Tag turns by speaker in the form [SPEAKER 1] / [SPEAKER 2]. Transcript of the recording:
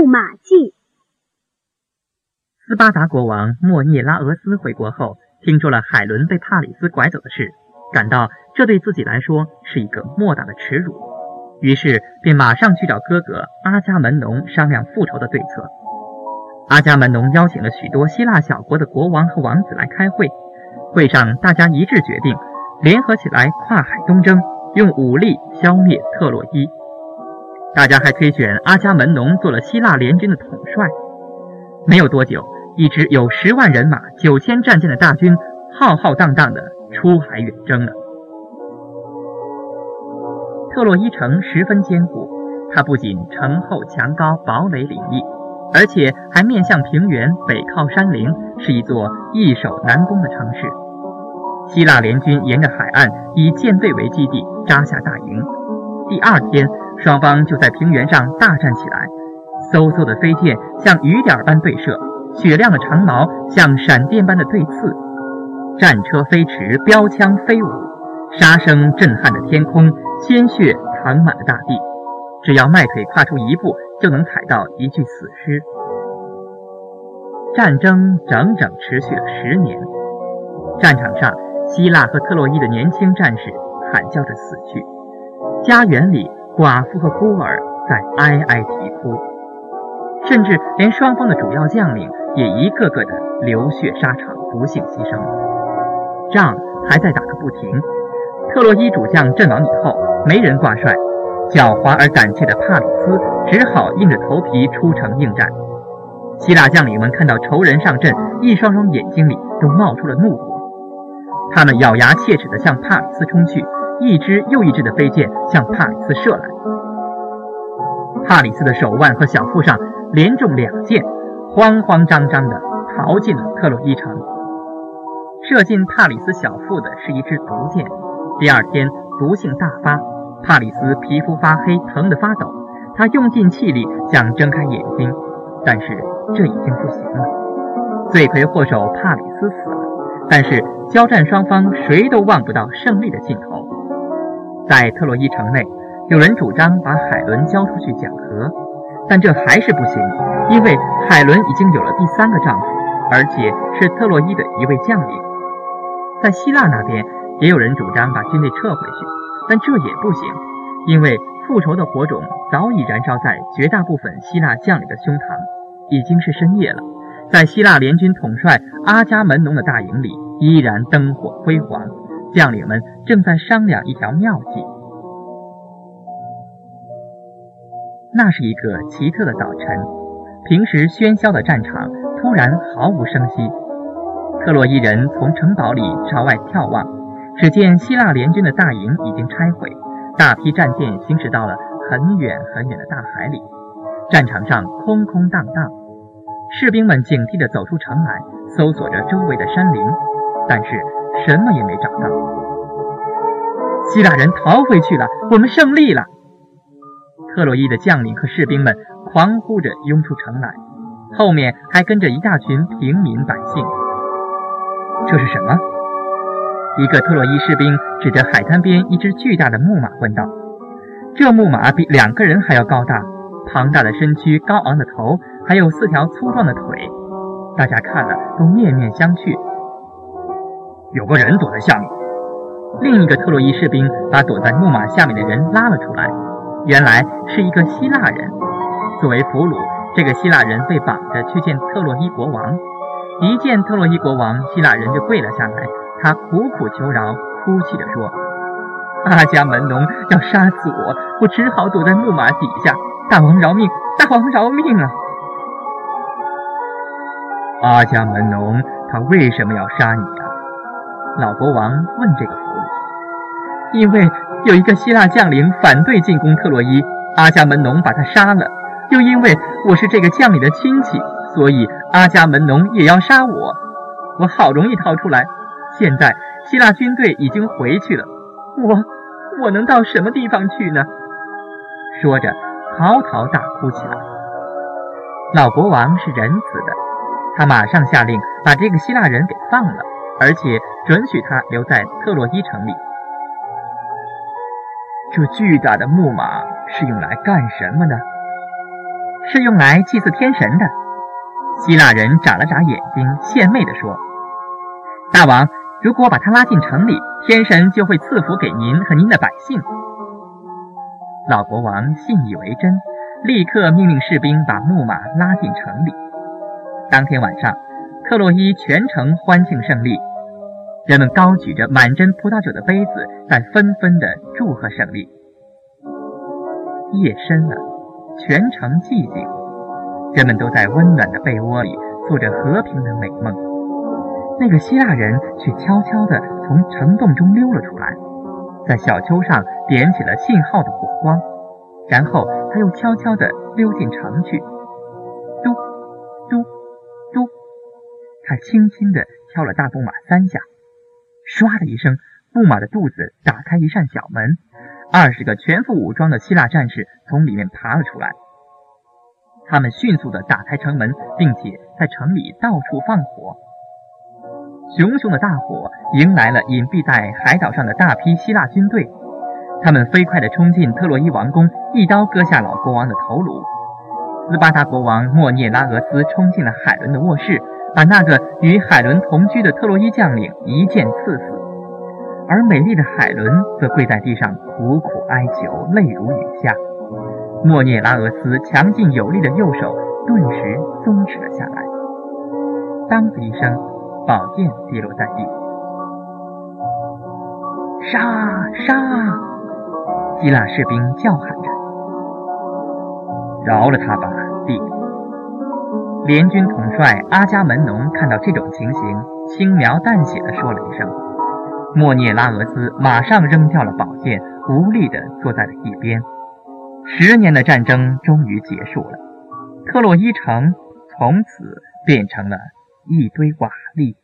[SPEAKER 1] 木马记。
[SPEAKER 2] 斯巴达国王莫涅拉俄斯回国后，听说了海伦被帕里斯拐走的事，感到这对自己来说是一个莫大的耻辱，于是便马上去找哥哥阿伽门农商量复仇的对策。阿伽门农邀请了许多希腊小国的国王和王子来开会，会上大家一致决定联合起来跨海东征，用武力消灭特洛伊。大家还推选阿伽门农做了希腊联军的统帅。没有多久。一支有十万人马、九千战舰的大军，浩浩荡荡地出海远征了。特洛伊城十分坚固，它不仅城厚墙高、堡垒林立，而且还面向平原，北靠山林，是一座易守难攻的城市。希腊联军沿着海岸以舰队为基地扎下大营。第二天，双方就在平原上大战起来，嗖嗖的飞剑像雨点般对射。雪亮的长矛像闪电般的对刺，战车飞驰，标枪飞舞，杀声震撼着天空，鲜血淌满了大地。只要迈腿跨出一步，就能踩到一具死尸。战争整整持续了十年，战场上，希腊和特洛伊的年轻战士喊叫着死去，家园里，寡妇和孤儿在哀哀啼哭，甚至连双方的主要将领。也一个个的流血沙场，不幸牺牲。仗还在打个不停。特洛伊主将阵亡以后，没人挂帅，狡猾而胆怯的帕里斯只好硬着头皮出城应战。希腊将领们看到仇人上阵，一双双眼睛里都冒出了怒火。他们咬牙切齿地向帕里斯冲去，一支又一支的飞箭向帕里斯射来。帕里斯的手腕和小腹上连中两箭。慌慌张张地逃进了特洛伊城。射进帕里斯小腹的是一支毒箭。第二天毒性大发，帕里斯皮肤发黑，疼得发抖。他用尽气力想睁开眼睛，但是这已经不行了。罪魁祸首帕里斯死了，但是交战双方谁都望不到胜利的尽头。在特洛伊城内，有人主张把海伦交出去讲和，但这还是不行。因为海伦已经有了第三个丈夫，而且是特洛伊的一位将领。在希腊那边，也有人主张把军队撤回去，但这也不行，因为复仇的火种早已燃烧在绝大部分希腊将领的胸膛。已经是深夜了，在希腊联军统帅阿伽门农的大营里，依然灯火辉煌，将领们正在商量一条妙计。那是一个奇特的早晨。平时喧嚣的战场突然毫无声息。特洛伊人从城堡里朝外眺望，只见希腊联军的大营已经拆毁，大批战舰行驶到了很远很远的大海里。战场上空空荡荡，士兵们警惕地走出城来，搜索着周围的山林，但是什么也没找到。希腊人逃回去了，我们胜利了！特洛伊的将领和士兵们。狂呼着涌出城来，后面还跟着一大群平民百姓。这是什么？一个特洛伊士兵指着海滩边一只巨大的木马问道：“这木马比两个人还要高大，庞大的身躯，高昂的头，还有四条粗壮的腿。”大家看了都面面相觑。有个人躲在下面。另一个特洛伊士兵把躲在木马下面的人拉了出来，原来是一个希腊人。作为俘虏，这个希腊人被绑着去见特洛伊国王。一见特洛伊国王，希腊人就跪了下来，他苦苦求饶，哭泣着说：“阿伽门农要杀死我，我只好躲在木马底下。大王饶命！大王饶命啊！”阿伽门农他为什么要杀你啊？老国王问这个俘虏。因为有一个希腊将领反对进攻特洛伊，阿伽门农把他杀了。又因为我是这个将领的亲戚，所以阿伽门农也要杀我。我好容易逃出来，现在希腊军队已经回去了，我我能到什么地方去呢？说着，嚎啕大哭起来。老国王是仁慈的，他马上下令把这个希腊人给放了，而且准许他留在特洛伊城里。这巨大的木马是用来干什么呢？是用来祭祀天神的。希腊人眨了眨眼睛，献媚地说：“大王，如果把他拉进城里，天神就会赐福给您和您的百姓。”老国王信以为真，立刻命令士兵把木马拉进城里。当天晚上，特洛伊全城欢庆胜利，人们高举着满斟葡萄酒的杯子，在纷纷地祝贺胜利。夜深了，全城寂静，人们都在温暖的被窝里做着和平的美梦。那个希腊人却悄悄地从城洞中溜了出来，在小丘上点起了信号的火光，然后他又悄悄地溜进城去。嘟，嘟，嘟，他轻轻地敲了大木马三下，唰的一声，木马的肚子打开一扇小门。二十个全副武装的希腊战士从里面爬了出来，他们迅速地打开城门，并且在城里到处放火。熊熊的大火迎来了隐蔽在海岛上的大批希腊军队，他们飞快地冲进特洛伊王宫，一刀割下老国王的头颅。斯巴达国王莫涅拉俄斯冲进了海伦的卧室，把那个与海伦同居的特洛伊将领一剑刺死。而美丽的海伦则跪在地上苦苦哀求，泪如雨下。莫涅拉俄斯强劲有力的右手顿时松弛了下来。当的一声，宝剑跌落在地。杀！杀！希腊士兵叫喊着：“饶了他吧，弟弟！”联军统帅阿伽门农看到这种情形，轻描淡写的说了一声。莫涅拉俄斯马上扔掉了宝剑，无力的坐在了一边。十年的战争终于结束了，特洛伊城从此变成了一堆瓦砾。